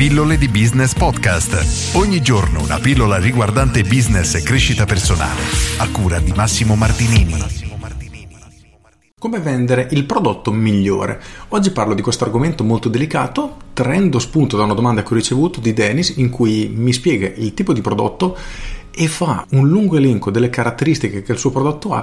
Pillole di Business Podcast. Ogni giorno una pillola riguardante business e crescita personale. A cura di Massimo Martinini. Come vendere il prodotto migliore? Oggi parlo di questo argomento molto delicato, traendo spunto da una domanda che ho ricevuto di Dennis in cui mi spiega il tipo di prodotto e fa un lungo elenco delle caratteristiche che il suo prodotto ha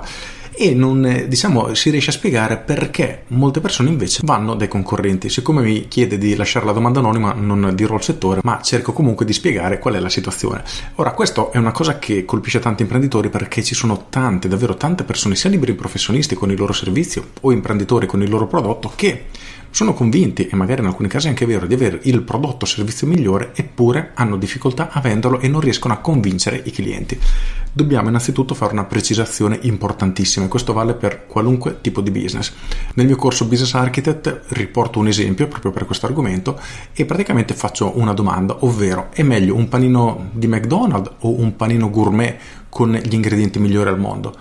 e non eh, diciamo, si riesce a spiegare perché molte persone invece vanno dai concorrenti. Siccome mi chiede di lasciare la domanda anonima, non dirò il settore, ma cerco comunque di spiegare qual è la situazione. Ora, questo è una cosa che colpisce tanti imprenditori perché ci sono tante, davvero tante persone, sia liberi professionisti con il loro servizio o imprenditori con il loro prodotto, che sono convinti, e magari in alcuni casi è anche vero, di avere il prodotto o servizio migliore, eppure hanno difficoltà a venderlo e non riescono a convincere i clienti. Dobbiamo innanzitutto fare una precisazione importantissima e questo vale per qualunque tipo di business. Nel mio corso Business Architect riporto un esempio proprio per questo argomento e praticamente faccio una domanda, ovvero è meglio un panino di McDonald's o un panino gourmet con gli ingredienti migliori al mondo?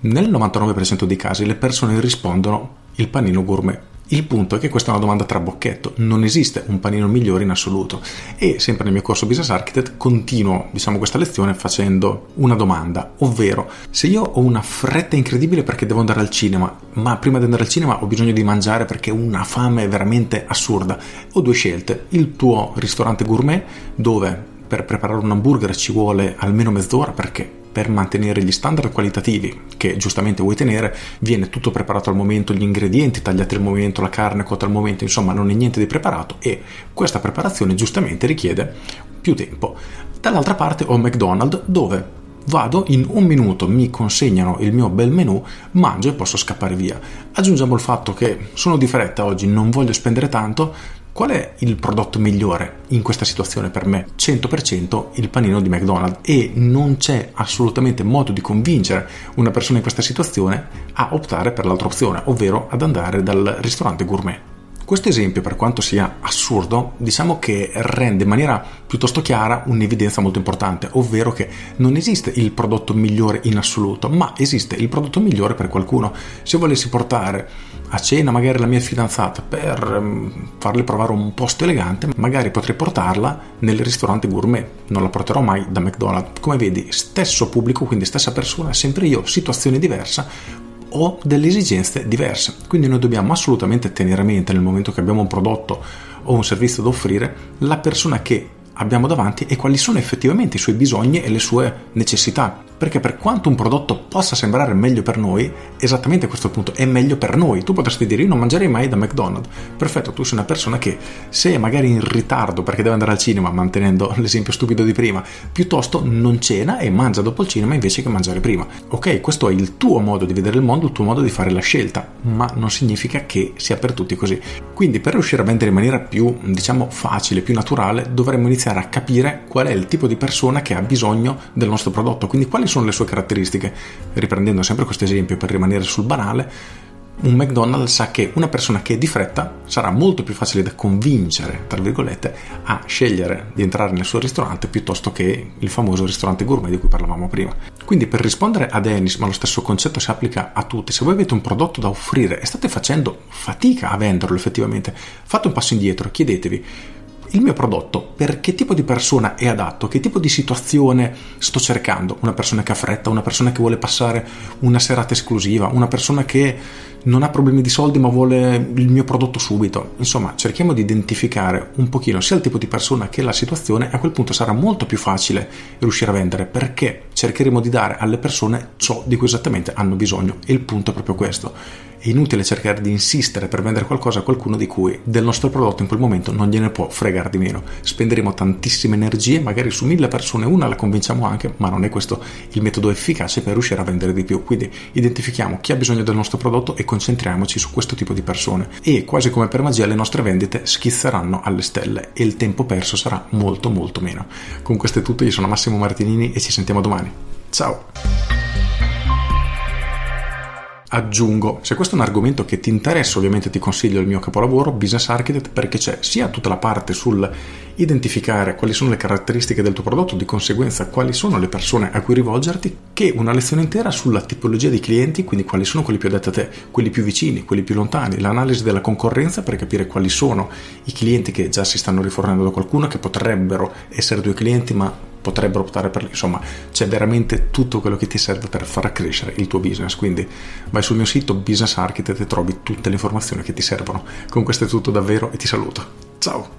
Nel 99% dei casi le persone rispondono il panino gourmet il punto è che questa è una domanda trabocchetto, non esiste un panino migliore in assoluto. E sempre nel mio corso Business Architect continuo diciamo, questa lezione facendo una domanda, ovvero se io ho una fretta incredibile perché devo andare al cinema, ma prima di andare al cinema ho bisogno di mangiare perché ho una fame veramente assurda, ho due scelte, il tuo ristorante gourmet dove per preparare un hamburger ci vuole almeno mezz'ora perché per mantenere gli standard qualitativi che giustamente vuoi tenere, viene tutto preparato al momento, gli ingredienti tagliati al momento, la carne cotta al momento, insomma non è niente di preparato e questa preparazione giustamente richiede più tempo. Dall'altra parte ho McDonald's dove vado in un minuto, mi consegnano il mio bel menù, mangio e posso scappare via. Aggiungiamo il fatto che sono di fretta oggi, non voglio spendere tanto, Qual è il prodotto migliore in questa situazione per me? 100% il panino di McDonald's e non c'è assolutamente modo di convincere una persona in questa situazione a optare per l'altra opzione, ovvero ad andare dal ristorante gourmet. Questo esempio, per quanto sia assurdo, diciamo che rende in maniera piuttosto chiara un'evidenza molto importante, ovvero che non esiste il prodotto migliore in assoluto, ma esiste il prodotto migliore per qualcuno. Se volessi portare a cena magari la mia fidanzata per um, farle provare un posto elegante, magari potrei portarla nel ristorante gourmet. Non la porterò mai da McDonald's. Come vedi, stesso pubblico, quindi stessa persona, sempre io, situazione diversa, ho delle esigenze diverse. Quindi noi dobbiamo assolutamente tenere a mente nel momento che abbiamo un prodotto o un servizio da offrire la persona che abbiamo davanti e quali sono effettivamente i suoi bisogni e le sue necessità perché per quanto un prodotto possa sembrare meglio per noi, esattamente a questo punto è meglio per noi. Tu potresti dire io non mangerei mai da McDonald's. Perfetto, tu sei una persona che se è magari in ritardo perché deve andare al cinema, mantenendo l'esempio stupido di prima, piuttosto non cena e mangia dopo il cinema invece che mangiare prima. Ok, questo è il tuo modo di vedere il mondo, il tuo modo di fare la scelta, ma non significa che sia per tutti così. Quindi per riuscire a vendere in maniera più, diciamo, facile, più naturale, dovremmo iniziare a capire qual è il tipo di persona che ha bisogno del nostro prodotto, quindi quali sono le sue caratteristiche. Riprendendo sempre questo esempio per rimanere sul banale, un McDonald's sa che una persona che è di fretta sarà molto più facile da convincere, tra virgolette, a scegliere di entrare nel suo ristorante piuttosto che il famoso ristorante gourmet di cui parlavamo prima. Quindi per rispondere a Dennis, ma lo stesso concetto si applica a tutti, se voi avete un prodotto da offrire e state facendo fatica a venderlo effettivamente, fate un passo indietro, chiedetevi il mio prodotto per che tipo di persona è adatto, che tipo di situazione sto cercando, una persona che ha fretta, una persona che vuole passare una serata esclusiva, una persona che non ha problemi di soldi ma vuole il mio prodotto subito. Insomma, cerchiamo di identificare un pochino sia il tipo di persona che la situazione a quel punto sarà molto più facile riuscire a vendere perché cercheremo di dare alle persone ciò di cui esattamente hanno bisogno e il punto è proprio questo è inutile cercare di insistere per vendere qualcosa a qualcuno di cui del nostro prodotto in quel momento non gliene può fregare di meno. Spenderemo tantissime energie, magari su mille persone una la convinciamo anche, ma non è questo il metodo efficace per riuscire a vendere di più. Quindi identifichiamo chi ha bisogno del nostro prodotto e concentriamoci su questo tipo di persone. E quasi come per magia le nostre vendite schizzeranno alle stelle e il tempo perso sarà molto molto meno. Con questo è tutto, io sono Massimo Martinini e ci sentiamo domani. Ciao! Aggiungo, se questo è un argomento che ti interessa, ovviamente ti consiglio il mio capolavoro Business Architect perché c'è sia tutta la parte sul identificare quali sono le caratteristiche del tuo prodotto, di conseguenza quali sono le persone a cui rivolgerti, che una lezione intera sulla tipologia di clienti, quindi quali sono quelli più adatti a te, quelli più vicini, quelli più lontani, l'analisi della concorrenza per capire quali sono i clienti che già si stanno rifornendo da qualcuno, che potrebbero essere tuoi clienti ma potrebbero optare per lì. Insomma, c'è veramente tutto quello che ti serve per far crescere il tuo business. Quindi vai sul mio sito Business Architect e trovi tutte le informazioni che ti servono. Con questo è tutto davvero e ti saluto. Ciao!